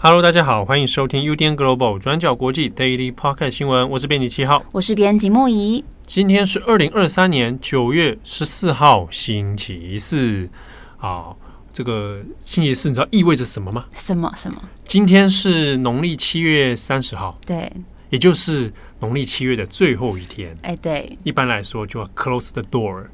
Hello，大家好，欢迎收听 UDN Global 转角国际 Daily Podcast 新闻，我是编辑七号，我是编辑木仪。今天是二零二三年九月十四号，星期四啊。这个星期四，你知道意味着什么吗？什么什么？今天是农历七月三十号，对，也就是农历七月的最后一天。哎，对，一般来说就要 close the door。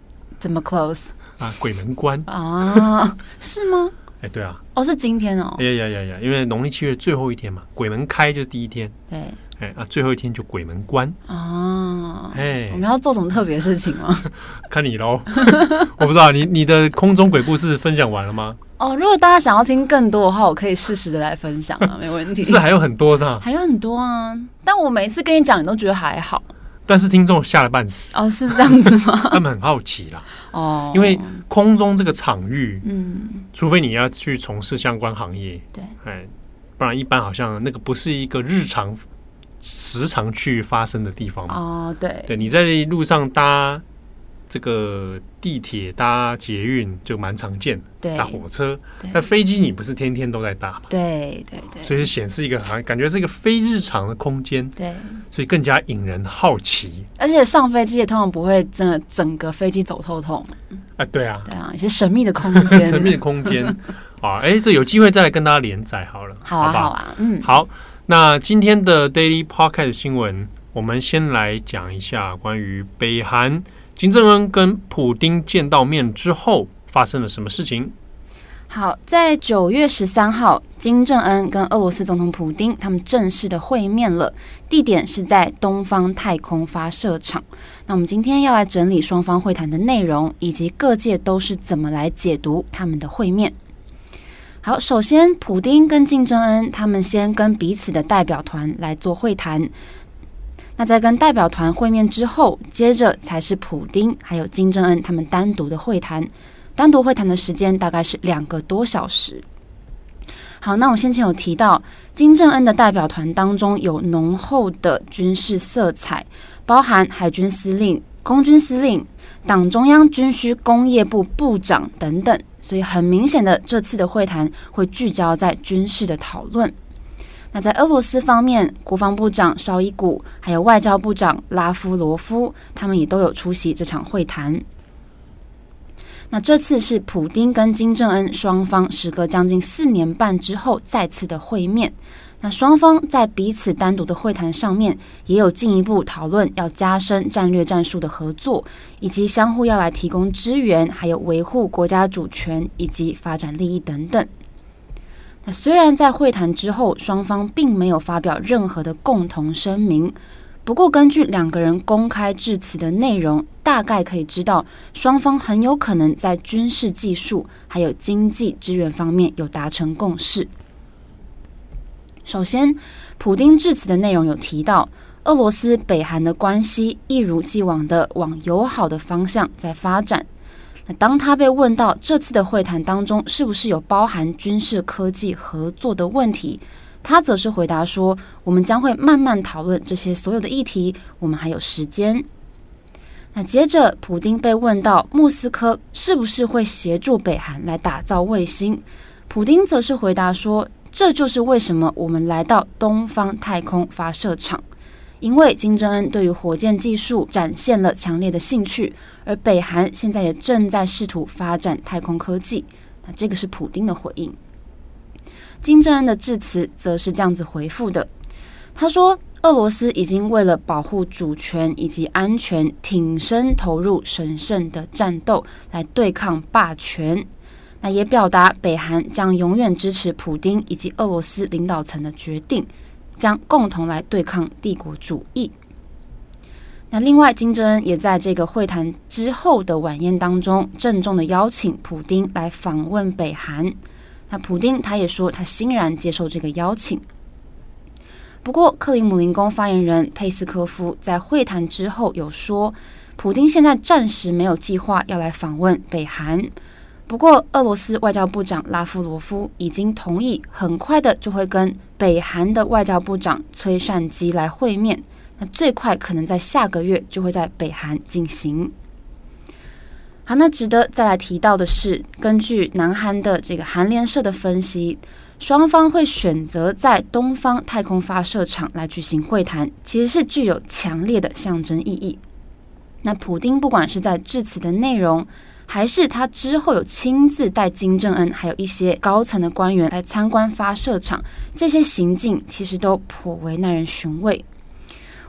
怎么 close？啊，鬼门关啊？是吗？哎，对啊。哦，是今天哦。呀呀呀呀！因为农历七月最后一天嘛，鬼门开就是第一天。对。哎啊，最后一天就鬼门关哦。哎，我们要做什么特别事情吗？看你喽，我不知道你你的空中鬼故事分享完了吗？哦，如果大家想要听更多的话，我可以适时的来分享啊，没问题。是还有很多是吧？还有很多啊，但我每次跟你讲，你都觉得还好。但是听众吓了半死哦，是这样子吗？他们很好奇啦哦，因为空中这个场域，嗯，除非你要去从事相关行业，对，哎，不然一般好像那个不是一个日常。时常去发生的地方嘛？哦，对，对，你在路上搭这个地铁、搭捷运就蛮常见，对，搭火车，但飞机你不是天天都在搭嘛？对对对，所以是显示一个好像感觉是一个非日常的空间，对，所以更加引人好奇。而且上飞机也通常不会真的整个飞机走透透，啊，对啊，对啊，一些神秘的空间，神秘的空间。啊，哎，这有机会再来跟大家连载好了，好啊，好啊，嗯，好。那今天的 Daily Podcast 新闻，我们先来讲一下关于北韩金正恩跟普丁见到面之后发生了什么事情。好，在九月十三号，金正恩跟俄罗斯总统普丁他们正式的会面了，地点是在东方太空发射场。那我们今天要来整理双方会谈的内容，以及各界都是怎么来解读他们的会面。好，首先，普丁跟金正恩他们先跟彼此的代表团来做会谈。那在跟代表团会面之后，接着才是普丁还有金正恩他们单独的会谈。单独会谈的时间大概是两个多小时。好，那我先前有提到，金正恩的代表团当中有浓厚的军事色彩，包含海军司令、空军司令、党中央军需工业部部长等等。所以很明显的，这次的会谈会聚焦在军事的讨论。那在俄罗斯方面，国防部长绍伊古还有外交部长拉夫罗夫，他们也都有出席这场会谈。那这次是普丁跟金正恩双方时隔将近四年半之后再次的会面。那双方在彼此单独的会谈上面，也有进一步讨论要加深战略战术的合作，以及相互要来提供支援，还有维护国家主权以及发展利益等等。那虽然在会谈之后，双方并没有发表任何的共同声明，不过根据两个人公开致辞的内容，大概可以知道，双方很有可能在军事技术还有经济支援方面有达成共识。首先，普丁致辞的内容有提到，俄罗斯北韩的关系一如既往的往友好的方向在发展。那当他被问到这次的会谈当中是不是有包含军事科技合作的问题，他则是回答说：“我们将会慢慢讨论这些所有的议题，我们还有时间。”那接着，普丁被问到莫斯科是不是会协助北韩来打造卫星，普丁则是回答说。这就是为什么我们来到东方太空发射场，因为金正恩对于火箭技术展现了强烈的兴趣，而北韩现在也正在试图发展太空科技。那这个是普丁的回应。金正恩的致辞则是这样子回复的，他说：“俄罗斯已经为了保护主权以及安全，挺身投入神圣的战斗，来对抗霸权。”那也表达北韩将永远支持普丁以及俄罗斯领导层的决定，将共同来对抗帝国主义。那另外，金正恩也在这个会谈之后的晚宴当中，郑重的邀请普丁来访问北韩。那普丁他也说，他欣然接受这个邀请。不过，克里姆林宫发言人佩斯科夫在会谈之后有说，普丁现在暂时没有计划要来访问北韩。不过，俄罗斯外交部长拉夫罗夫已经同意，很快的就会跟北韩的外交部长崔善基来会面。那最快可能在下个月就会在北韩进行。好，那值得再来提到的是，根据南韩的这个韩联社的分析，双方会选择在东方太空发射场来举行会谈，其实是具有强烈的象征意义。那普丁不管是在致辞的内容，还是他之后有亲自带金正恩还有一些高层的官员来参观发射场，这些行径其实都颇为耐人寻味。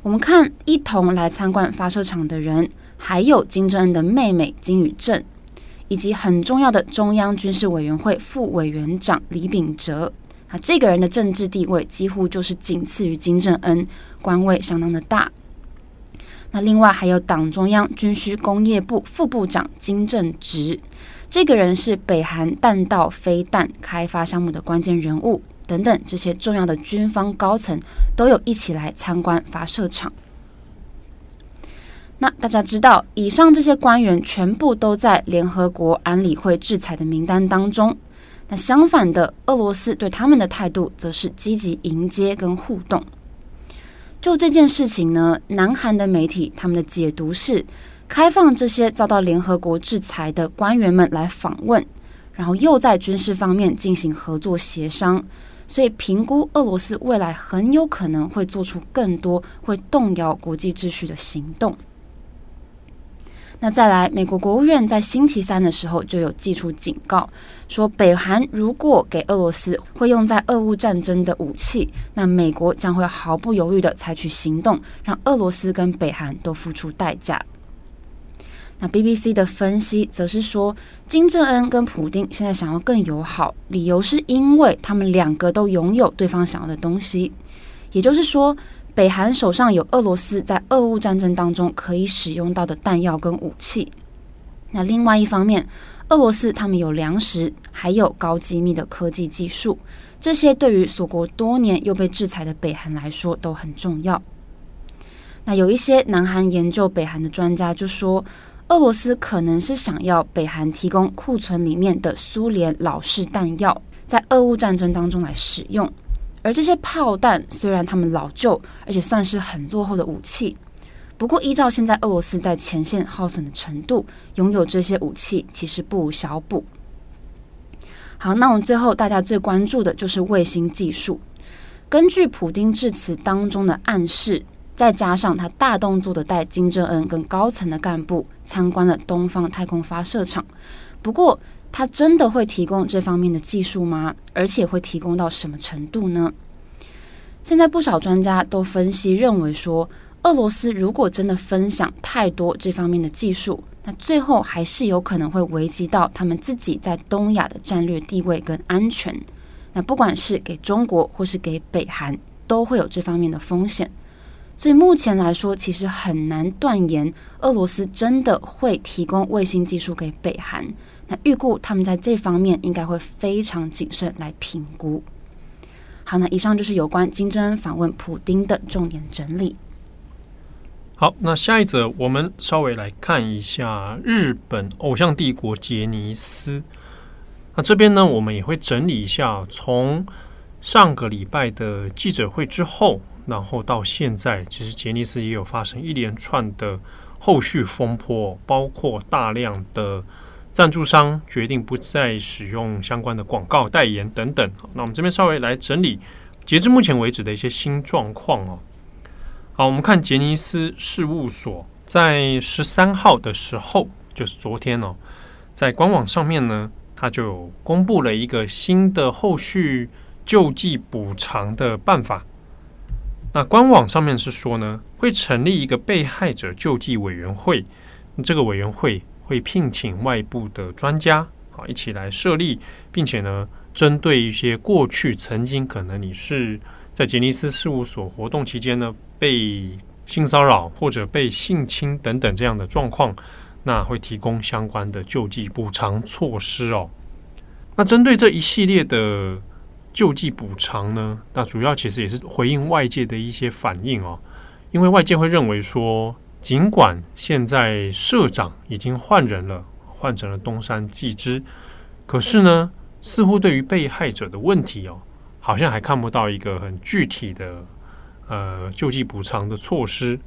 我们看一同来参观发射场的人。还有金正恩的妹妹金宇正，以及很重要的中央军事委员会副委员长李秉哲啊，这个人的政治地位几乎就是仅次于金正恩，官位相当的大。那另外还有党中央军需工业部副部长金正直，这个人是北韩弹道飞弹开发项目的关键人物等等，这些重要的军方高层都有一起来参观发射场。那大家知道，以上这些官员全部都在联合国安理会制裁的名单当中。那相反的，俄罗斯对他们的态度则是积极迎接跟互动。就这件事情呢，南韩的媒体他们的解读是，开放这些遭到联合国制裁的官员们来访问，然后又在军事方面进行合作协商，所以评估俄罗斯未来很有可能会做出更多会动摇国际秩序的行动。那再来，美国国务院在星期三的时候就有寄出警告，说北韩如果给俄罗斯会用在俄乌战争的武器，那美国将会毫不犹豫地采取行动，让俄罗斯跟北韩都付出代价。那 BBC 的分析则是说，金正恩跟普丁现在想要更友好，理由是因为他们两个都拥有对方想要的东西，也就是说。北韩手上有俄罗斯在俄乌战争当中可以使用到的弹药跟武器，那另外一方面，俄罗斯他们有粮食，还有高机密的科技技术，这些对于锁国多年又被制裁的北韩来说都很重要。那有一些南韩研究北韩的专家就说，俄罗斯可能是想要北韩提供库存里面的苏联老式弹药，在俄乌战争当中来使用。而这些炮弹虽然它们老旧，而且算是很落后的武器，不过依照现在俄罗斯在前线耗损的程度，拥有这些武器其实不无小补。好，那我们最后大家最关注的就是卫星技术。根据普丁致辞当中的暗示，再加上他大动作的带金正恩跟高层的干部参观了东方太空发射场，不过。他真的会提供这方面的技术吗？而且会提供到什么程度呢？现在不少专家都分析认为说，俄罗斯如果真的分享太多这方面的技术，那最后还是有可能会危及到他们自己在东亚的战略地位跟安全。那不管是给中国或是给北韩，都会有这方面的风险。所以目前来说，其实很难断言俄罗斯真的会提供卫星技术给北韩。那预估他们在这方面应该会非常谨慎来评估。好，那以上就是有关金正恩访问普丁的重点整理。好，那下一则我们稍微来看一下日本偶像帝国杰尼斯。那这边呢，我们也会整理一下从上个礼拜的记者会之后，然后到现在，其实杰尼斯也有发生一连串的后续风波，包括大量的。赞助商决定不再使用相关的广告代言等等。那我们这边稍微来整理，截至目前为止的一些新状况哦。好，我们看杰尼斯事务所在十三号的时候，就是昨天哦，在官网上面呢，他就公布了一个新的后续救济补偿的办法。那官网上面是说呢，会成立一个被害者救济委员会，这个委员会。会聘请外部的专家，好，一起来设立，并且呢，针对一些过去曾经可能你是在杰尼斯事务所活动期间呢，被性骚扰或者被性侵等等这样的状况，那会提供相关的救济补偿措施哦。那针对这一系列的救济补偿呢，那主要其实也是回应外界的一些反应哦，因为外界会认为说。尽管现在社长已经换人了，换成了东山纪之，可是呢，似乎对于被害者的问题哦，好像还看不到一个很具体的呃救济补偿的措施。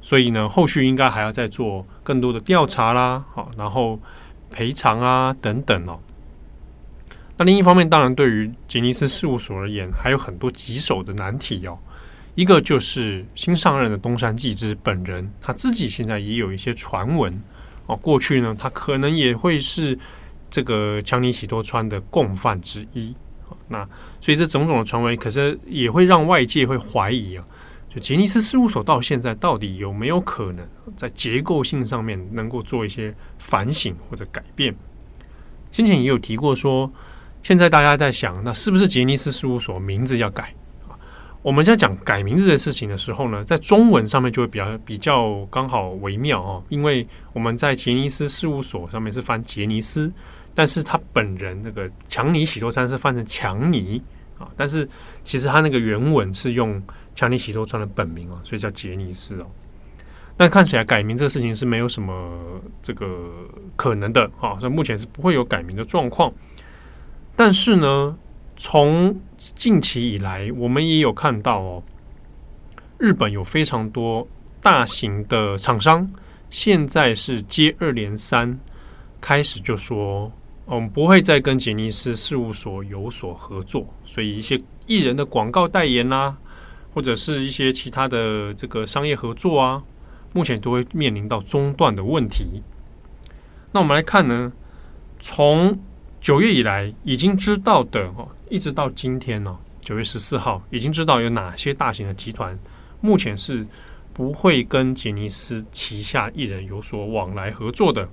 所以呢，后续应该还要再做更多的调查啦，好，然后赔偿啊等等哦。那另一方面，当然对于杰尼斯事务所而言，还有很多棘手的难题哦。一个就是新上任的东山纪之本人，他自己现在也有一些传闻哦。过去呢，他可能也会是这个强尼喜多川的共犯之一。那所以这种种的传闻，可是也会让外界会怀疑啊，就杰尼斯事务所到现在到底有没有可能在结构性上面能够做一些反省或者改变？先前也有提过说，现在大家在想，那是不是杰尼斯事务所名字要改？我们在讲改名字的事情的时候呢，在中文上面就会比较比较刚好微妙哦，因为我们在杰尼斯事务所上面是翻杰尼斯，但是他本人那个强尼喜多川是翻成强尼啊，但是其实他那个原文是用强尼喜多川的本名啊，所以叫杰尼斯哦。但看起来改名这个事情是没有什么这个可能的啊，所以目前是不会有改名的状况，但是呢。从近期以来，我们也有看到哦，日本有非常多大型的厂商，现在是接二连三，开始就说，我们不会再跟杰尼斯事务所有所合作，所以一些艺人的广告代言啊，或者是一些其他的这个商业合作啊，目前都会面临到中断的问题。那我们来看呢，从九月以来已经知道的哦。一直到今天呢、哦，九月十四号，已经知道有哪些大型的集团目前是不会跟杰尼斯旗下艺人有所往来合作的。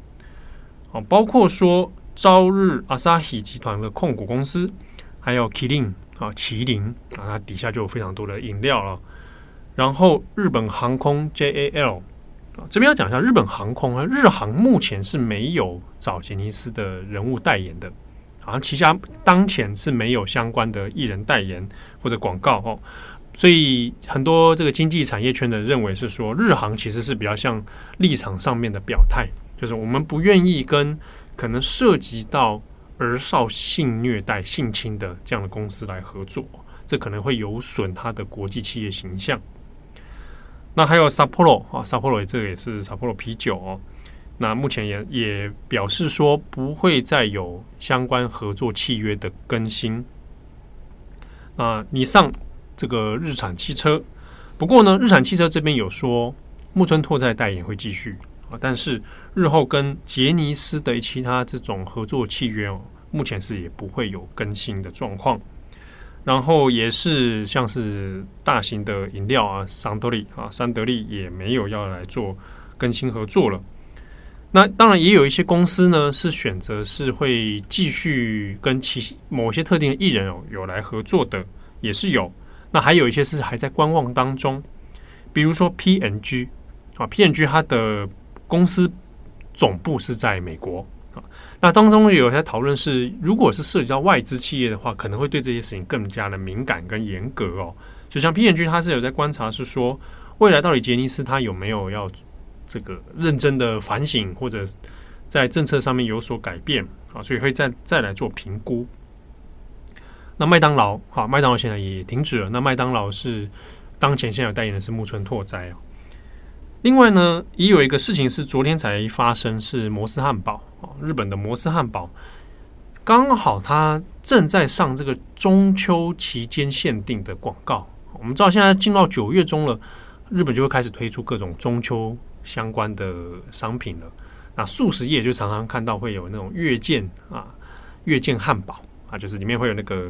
哦，包括说朝日 Asahi 集团的控股公司，还有 Kirin 啊，麒麟啊，它底下就有非常多的饮料了。然后日本航空 JAL，这边要讲一下日本航空啊，日航目前是没有找杰尼斯的人物代言的。好像旗下当前是没有相关的艺人代言或者广告哦，所以很多这个经济产业圈的认为是说，日航其实是比较像立场上面的表态，就是我们不愿意跟可能涉及到儿少性虐待、性侵的这样的公司来合作，这可能会有损它的国际企业形象。那还有 Sapporo 啊，Sapporo 这个也是 Sapporo 啤酒哦。那目前也也表示说不会再有相关合作契约的更新。啊，你上这个日产汽车，不过呢，日产汽车这边有说木村拓哉代言会继续啊，但是日后跟杰尼斯的其他这种合作契约哦，目前是也不会有更新的状况。然后也是像是大型的饮料啊，桑德利啊，三得利也没有要来做更新合作了。那当然也有一些公司呢，是选择是会继续跟其某些特定的艺人有有来合作的，也是有。那还有一些是还在观望当中，比如说 PNG 啊，PNG 它的公司总部是在美国。那当中有些讨论是，如果是涉及到外资企业的话，可能会对这些事情更加的敏感跟严格哦。就像 P N G，它是有在观察，是说未来到底杰尼斯它有没有要。这个认真的反省，或者在政策上面有所改变啊，所以会再再来做评估。那麦当劳，好，麦当劳现在也停止了。那麦当劳是当前现在有代言的是木村拓哉哦。另外呢，也有一个事情是昨天才发生，是摩斯汉堡啊，日本的摩斯汉堡刚好它正在上这个中秋期间限定的广告。我们知道现在进到九月中了，日本就会开始推出各种中秋。相关的商品了，那素食业就常常看到会有那种月见啊，月见汉堡啊，就是里面会有那个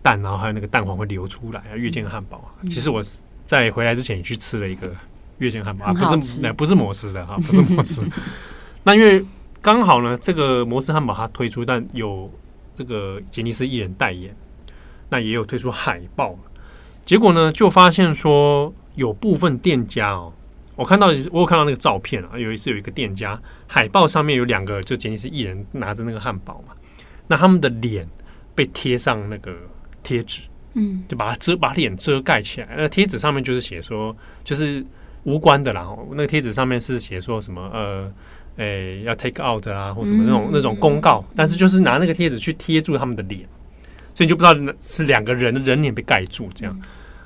蛋，然后还有那个蛋黄会流出来啊，月见汉堡啊。其实我在回来之前也去吃了一个月见汉堡啊，不是，那不是摩斯的哈，不是摩斯。那因为刚好呢，这个摩斯汉堡它推出，但有这个杰尼斯艺人代言，那也有推出海报，结果呢，就发现说有部分店家哦。我看到，我有看到那个照片啊，有一次有一个店家海报上面有两个，就杰尼斯艺人拿着那个汉堡嘛，那他们的脸被贴上那个贴纸，嗯，就把它遮，把脸遮盖起来。那贴纸上面就是写说，就是无关的啦。那个贴纸上面是写说什么？呃诶要 take out 啊，或什么那种、嗯、那种公告，但是就是拿那个贴纸去贴住他们的脸，所以你就不知道是两个人的人脸被盖住这样。嗯、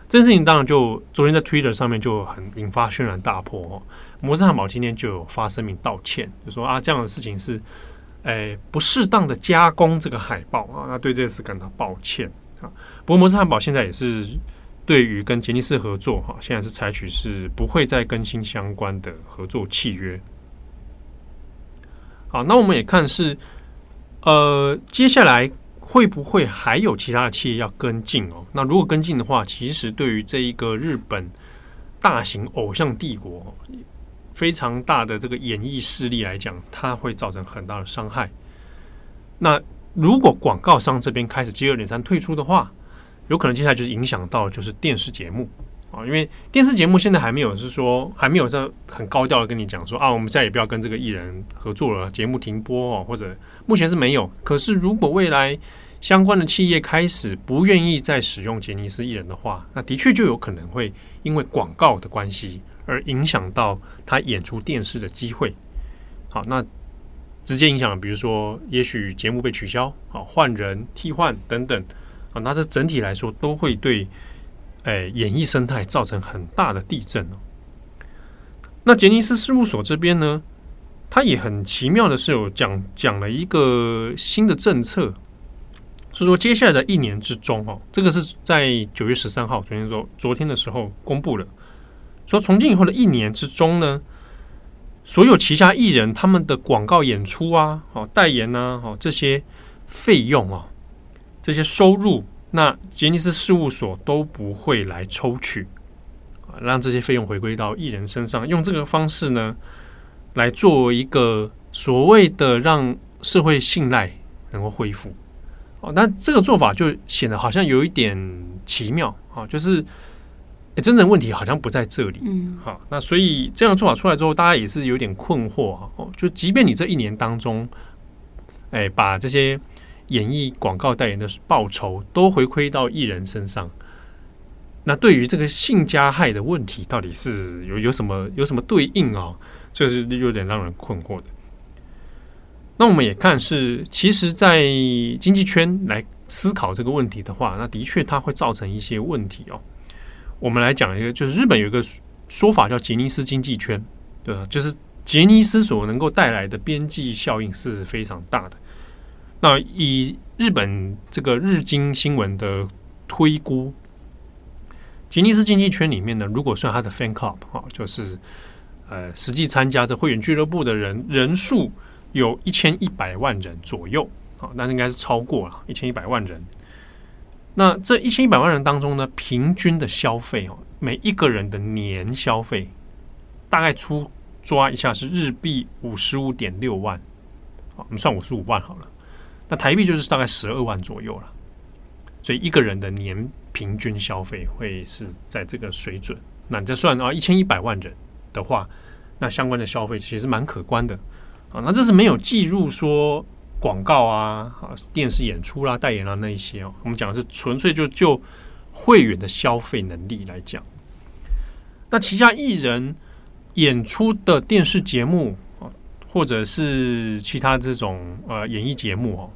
这件事情当然就昨天在 Twitter 上面就很引发轩然大波哦。摩斯汉堡今天就有发声明道歉，就说啊这样的事情是诶不适当的加工这个海报啊，那对这个事感到抱歉啊。不过摩斯汉堡现在也是。对于跟杰尼斯合作，哈，现在是采取是不会再更新相关的合作契约。好，那我们也看是，呃，接下来会不会还有其他的企业要跟进哦？那如果跟进的话，其实对于这一个日本大型偶像帝国非常大的这个演艺势力来讲，它会造成很大的伤害。那如果广告商这边开始接二连三退出的话，有可能接下来就是影响到就是电视节目啊，因为电视节目现在还没有是说还没有在很高调的跟你讲说啊，我们再也不要跟这个艺人合作了，节目停播哦，或者目前是没有。可是如果未来相关的企业开始不愿意再使用杰尼斯艺人的话，那的确就有可能会因为广告的关系而影响到他演出电视的机会。好，那直接影响，比如说也许节目被取消，好，换人替换等等。啊，那这整体来说都会对，诶、哎，演艺生态造成很大的地震哦。那杰尼斯事务所这边呢，他也很奇妙的是有讲讲了一个新的政策，是说接下来的一年之中哦，这个是在九月十三号昨天说昨天的时候公布的，说从今以后的一年之中呢，所有旗下艺人他们的广告演出啊，哦，代言呐，哦，这些费用啊。这些收入，那杰尼斯事务所都不会来抽取，啊，让这些费用回归到艺人身上，用这个方式呢，来做一个所谓的让社会信赖能够恢复。哦，那这个做法就显得好像有一点奇妙啊，就是，诶，真正问题好像不在这里。嗯，好，那所以这样做法出来之后，大家也是有点困惑啊。哦，就即便你这一年当中，诶，把这些。演艺广告代言的报酬都回馈到艺人身上，那对于这个性加害的问题，到底是有有什么有什么对应啊？这是有点让人困惑的。那我们也看是，其实，在经济圈来思考这个问题的话，那的确它会造成一些问题哦。我们来讲一个，就是日本有一个说法叫杰尼斯经济圈，对吧？就是杰尼斯所能够带来的边际效应是非常大的。那以日本这个日经新闻的推估，吉尼斯经济圈里面呢，如果算他的 fan club 哈，就是呃实际参加这会员俱乐部的人人数有一千一百万人左右啊，那应该是超过了一千一百万人。那这一千一百万人当中呢，平均的消费哦，每一个人的年消费大概出抓一下是日币五十五点六万，好，我们算五十五万好了。那台币就是大概十二万左右了，所以一个人的年平均消费会是在这个水准。那你再算啊，一千一百万人的话，那相关的消费其实蛮可观的啊。那这是没有计入说广告啊、电视演出啦、啊、代言啦、啊、那一些哦。我们讲的是纯粹就就会员的消费能力来讲。那旗下艺人演出的电视节目啊，或者是其他这种呃演艺节目哦。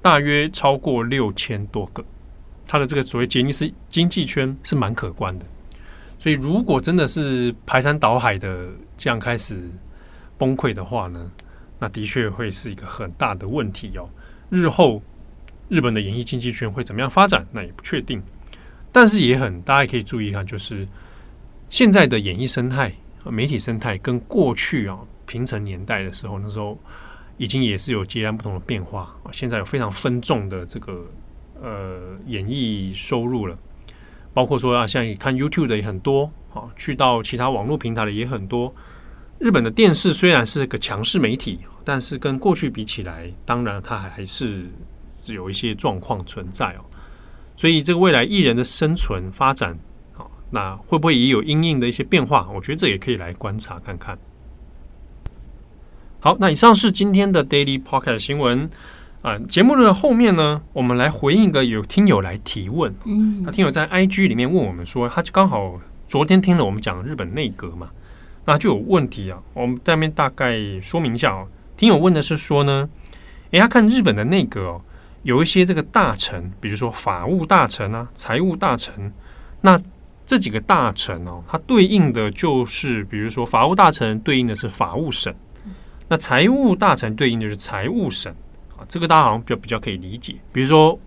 大约超过六千多个，他的这个所谓杰尼斯经济圈是蛮可观的，所以如果真的是排山倒海的这样开始崩溃的话呢，那的确会是一个很大的问题哦。日后日本的演艺经济圈会怎么样发展，那也不确定。但是也很，大家可以注意一下，就是现在的演艺生态、媒体生态跟过去啊平成年代的时候，那时候。已经也是有截然不同的变化啊！现在有非常分众的这个呃演艺收入了，包括说啊，像你看 YouTube 的也很多啊，去到其他网络平台的也很多。日本的电视虽然是个强势媒体，但是跟过去比起来，当然它还还是有一些状况存在哦。所以这个未来艺人的生存发展啊，那会不会也有因应的一些变化？我觉得这也可以来观察看看。好，那以上是今天的 Daily Pocket 新闻啊。呃，节目的后面呢，我们来回应一个有听友来提问。嗯，那听友在 IG 里面问我们说，他就刚好昨天听了我们讲日本内阁嘛，那就有问题啊。我们在那边大概说明一下哦。听友问的是说呢，诶，他看日本的内阁哦，有一些这个大臣，比如说法务大臣啊、财务大臣，那这几个大臣哦，它对应的就是，比如说法务大臣对应的是法务省，那财务大臣对应的是财务省啊。这个大家好像比较比较可以理解。比如说。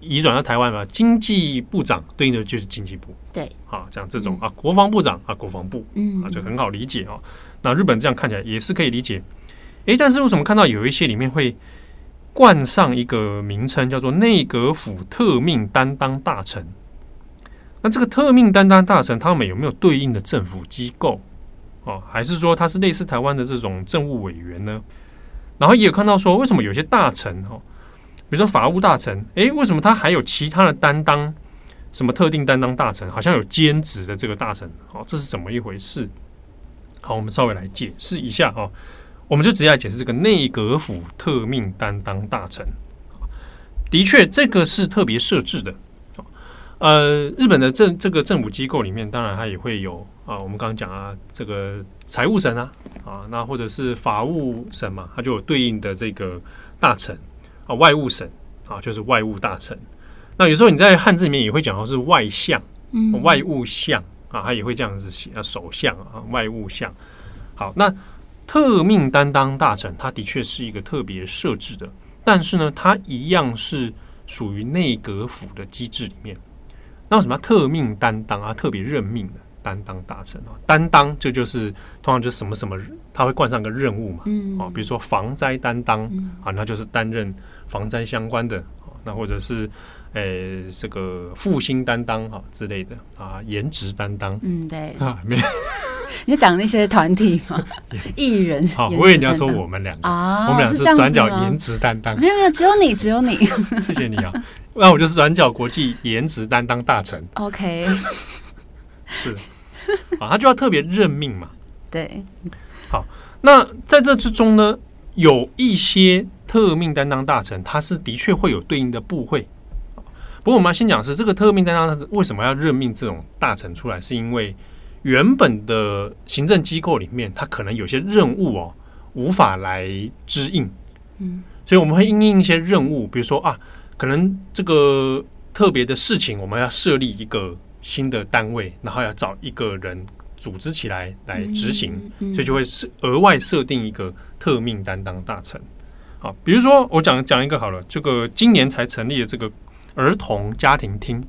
移转到台湾嘛，经济部长对应的就是经济部，对，啊，像这种啊，国防部长啊，国防部，嗯，啊，就很好理解哦。那日本这样看起来也是可以理解，诶，但是为什么看到有一些里面会冠上一个名称叫做内阁府特命担当大臣？那这个特命担当大臣，他们有没有对应的政府机构？哦，还是说他是类似台湾的这种政务委员呢？然后也有看到说，为什么有些大臣哈？比如说法务大臣，诶，为什么他还有其他的担当？什么特定担当大臣？好像有兼职的这个大臣，哦，这是怎么一回事？好，我们稍微来解释一下哦。我们就直接来解释这个内阁府特命担当大臣。的确，这个是特别设置的。呃，日本的政这个政府机构里面，当然它也会有啊。我们刚刚讲啊，这个财务省啊，啊，那或者是法务省嘛，它就有对应的这个大臣。啊，外务省啊，就是外务大臣。那有时候你在汉字里面也会讲到是外相，嗯，外务相啊，他也会这样子写啊，首相啊，外务相。好，那特命担当大臣，他的确是一个特别设置的，但是呢，他一样是属于内阁府的机制里面。那为什么要特命担当啊？特别任命的担当大臣啊，担当这就是通常就是什么什么，他会冠上个任务嘛，嗯，啊，比如说防灾担当啊，那就是担任。防灾相关的，那或者是，诶、欸，这个复兴担当啊之类的啊，颜值担当，嗯，对啊，没有，你在讲那些团体吗？艺人，好，我以为你要说我们两个啊，我们俩是转角颜值担当，没有没有，只有你，只有你，谢谢你啊，那我就是转角国际颜值担当大臣，OK，是，啊，他就要特别任命嘛，对，好，那在这之中呢，有一些。特命担当大臣，他是的确会有对应的部会。不过，我们要先讲是这个特命担当大臣为什么要任命这种大臣出来，是因为原本的行政机构里面，它可能有些任务哦无法来支应，嗯，所以我们会应应一些任务，比如说啊，可能这个特别的事情，我们要设立一个新的单位，然后要找一个人组织起来来执行，所以就会设额外设定一个特命担当大臣。好，比如说我讲讲一个好了，这个今年才成立的这个儿童家庭厅，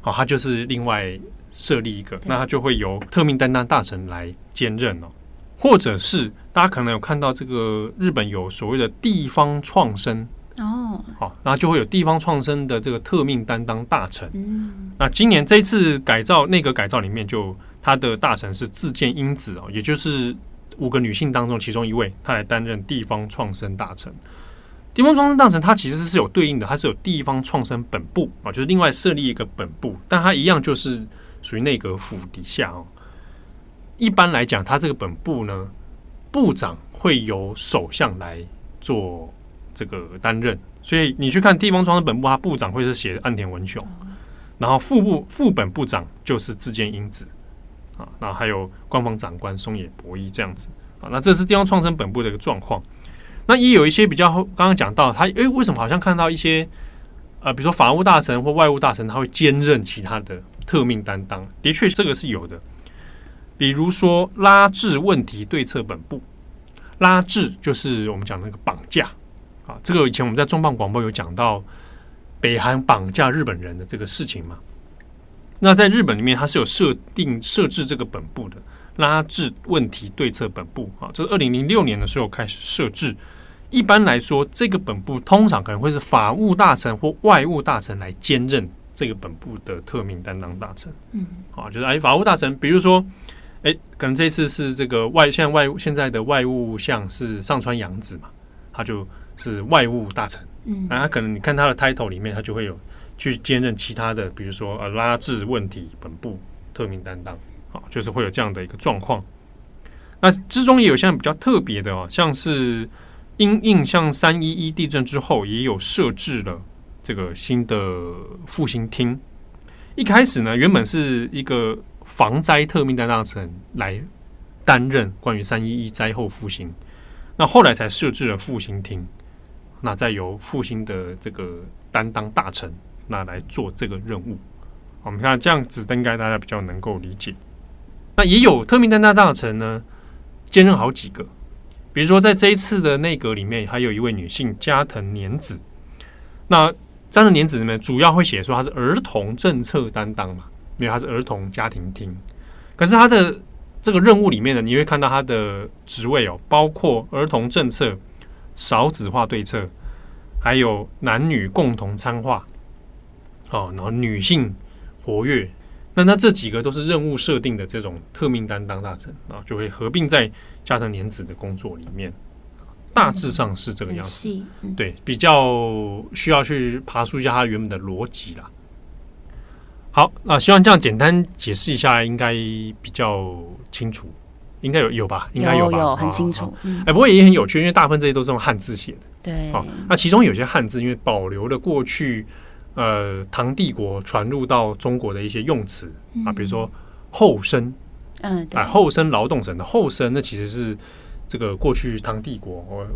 好，它就是另外设立一个，那它就会由特命担当大臣来兼任哦，或者是大家可能有看到这个日本有所谓的地方创生哦，好，那就会有地方创生的这个特命担当大臣。嗯，那今年这一次改造内阁改造里面，就他的大臣是自见英子哦，也就是。五个女性当中，其中一位她来担任地方创生大臣。地方创生大臣，他其实是有对应的，他是有地方创生本部啊，就是另外设立一个本部，但他一样就是属于内阁府底下哦。一般来讲，它这个本部呢，部长会由首相来做这个担任，所以你去看地方创生本部，它部长会是写岸田文雄，然后副部副本部长就是自见英子。啊，那还有官方长官松野博一这样子啊，那这是地方创生本部的一个状况。那也有一些比较，刚刚讲到他，诶、欸，为什么好像看到一些呃，比如说法务大臣或外务大臣，他会兼任其他的特命担当？的确，这个是有的。比如说拉致问题对策本部，拉致就是我们讲那个绑架啊，这个以前我们在重磅广播有讲到北韩绑架日本人的这个事情嘛。那在日本里面，它是有设定设置这个本部的拉致问题对策本部啊，这是二零零六年的时候开始设置。一般来说，这个本部通常可能会是法务大臣或外务大臣来兼任这个本部的特命担当大臣。嗯，啊，就是哎，法务大臣，比如说，哎，可能这次是这个外，现在外务现在的外务相是上川洋子嘛，他就是外务大臣。嗯，那他可能你看他的 title 里面，他就会有。去兼任其他的，比如说呃拉致问题本部特命担当，啊，就是会有这样的一个状况。那之中也有像比较特别的哦，像是因应像三一一地震之后，也有设置了这个新的复兴厅。一开始呢，原本是一个防灾特命担当大臣来担任关于三一一灾后复兴。那后来才设置了复兴厅，那再由复兴的这个担当大臣那来做这个任务。我们看这样子，应该大家比较能够理解。那也有特命担当大臣呢，兼任好几个，比如说在这一次的内阁里面，还有一位女性加藤年子。那加藤年子里面，主要会写说他是儿童政策担当嘛，因为他是儿童家庭厅。可是他的这个任务里面呢，你会看到他的职位哦，包括儿童政策、少子化对策，还有男女共同参化，哦，然后女性活跃。那那这几个都是任务设定的这种特命担当大臣啊，就会合并在加藤年子的工作里面，大致上是这个样子。嗯、对，比较需要去爬梳一下它原本的逻辑啦。好，那希望这样简单解释一下，应该比较清楚，应该有有吧？应该有吧？有有很清楚。哎、嗯欸，不过也很有趣，因为大部分这些都是用汉字写的。对。好，那其中有些汉字因为保留了过去。呃，唐帝国传入到中国的一些用词啊，比如说后生，嗯，对，后生劳动省的后生，那其实是这个过去唐帝国，我我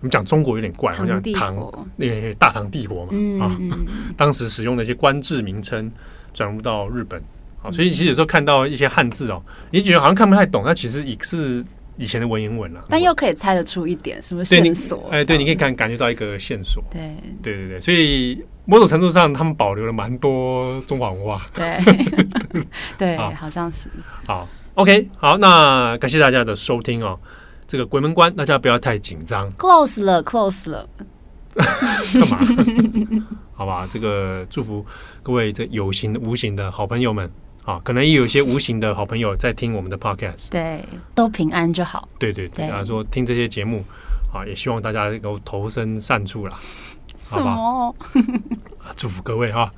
们讲中国有点怪，好像唐那个大唐帝国嘛啊，当时使用的一些官制名称转入到日本啊，所以其实有时候看到一些汉字哦，你觉得好像看不太懂，那其实也是。以前的文言文了，但又可以猜得出一点什么线索？哎，对，你可以感感觉到一个线索。对，对对对，所以某种程度上，他们保留了蛮多中华文化。对，对，好像是。好，OK，好，那感谢大家的收听哦。这个鬼门关，大家不要太紧张。Close 了，Close 了。干嘛？好吧，这个祝福各位这有形的、无形的好朋友们。啊，可能也有一些无形的好朋友在听我们的 podcast，对，都平安就好。对对对，他说听这些节目啊，也希望大家能够投身善处啦，好吧？祝福各位哈，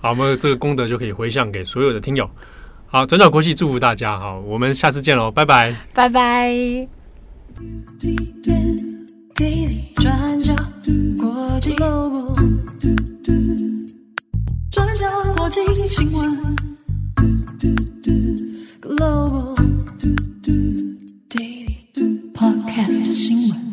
好，我们这个功德就可以回向给所有的听友。好，转角国际祝福大家，好，我们下次见喽，拜拜，拜拜。du 转角国际广播转角过际新闻 global podcast 新闻